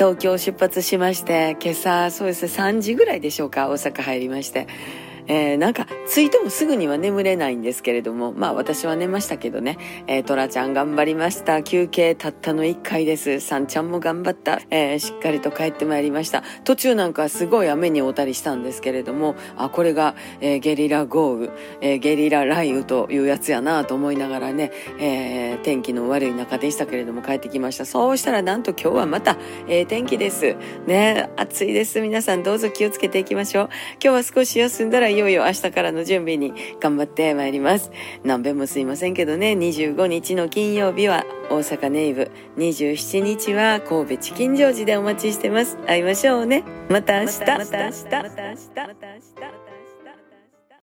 東京出発しまして、今朝、そうですね、3時ぐらいでしょうか、大阪入りまして。えー、なんか、着いてもすぐには眠れないんですけれども、まあ私は寝ましたけどね、えー、トラちゃん頑張りました。休憩たったの1回です。サンちゃんも頑張った。えー、しっかりと帰ってまいりました。途中なんかすごい雨におたりしたんですけれども、あ、これが、えー、ゲリラ豪雨、えー、ゲリラ雷雨というやつやなと思いながらね、えー、天気の悪い中でしたけれども帰ってきました。そうしたらなんと今日はまた、えー、天気です。ね、暑いです。皆さんどうぞ気をつけていきましょう。今日は少し休んだらいよいよ明日からの準備に頑張ってまいります。何べんもすいませんけどね、25日の金曜日は大阪ネイブ、27日は神戸チキンジョージでお待ちしてます。会いましょうね。また明日。また明日。また明日。また明日。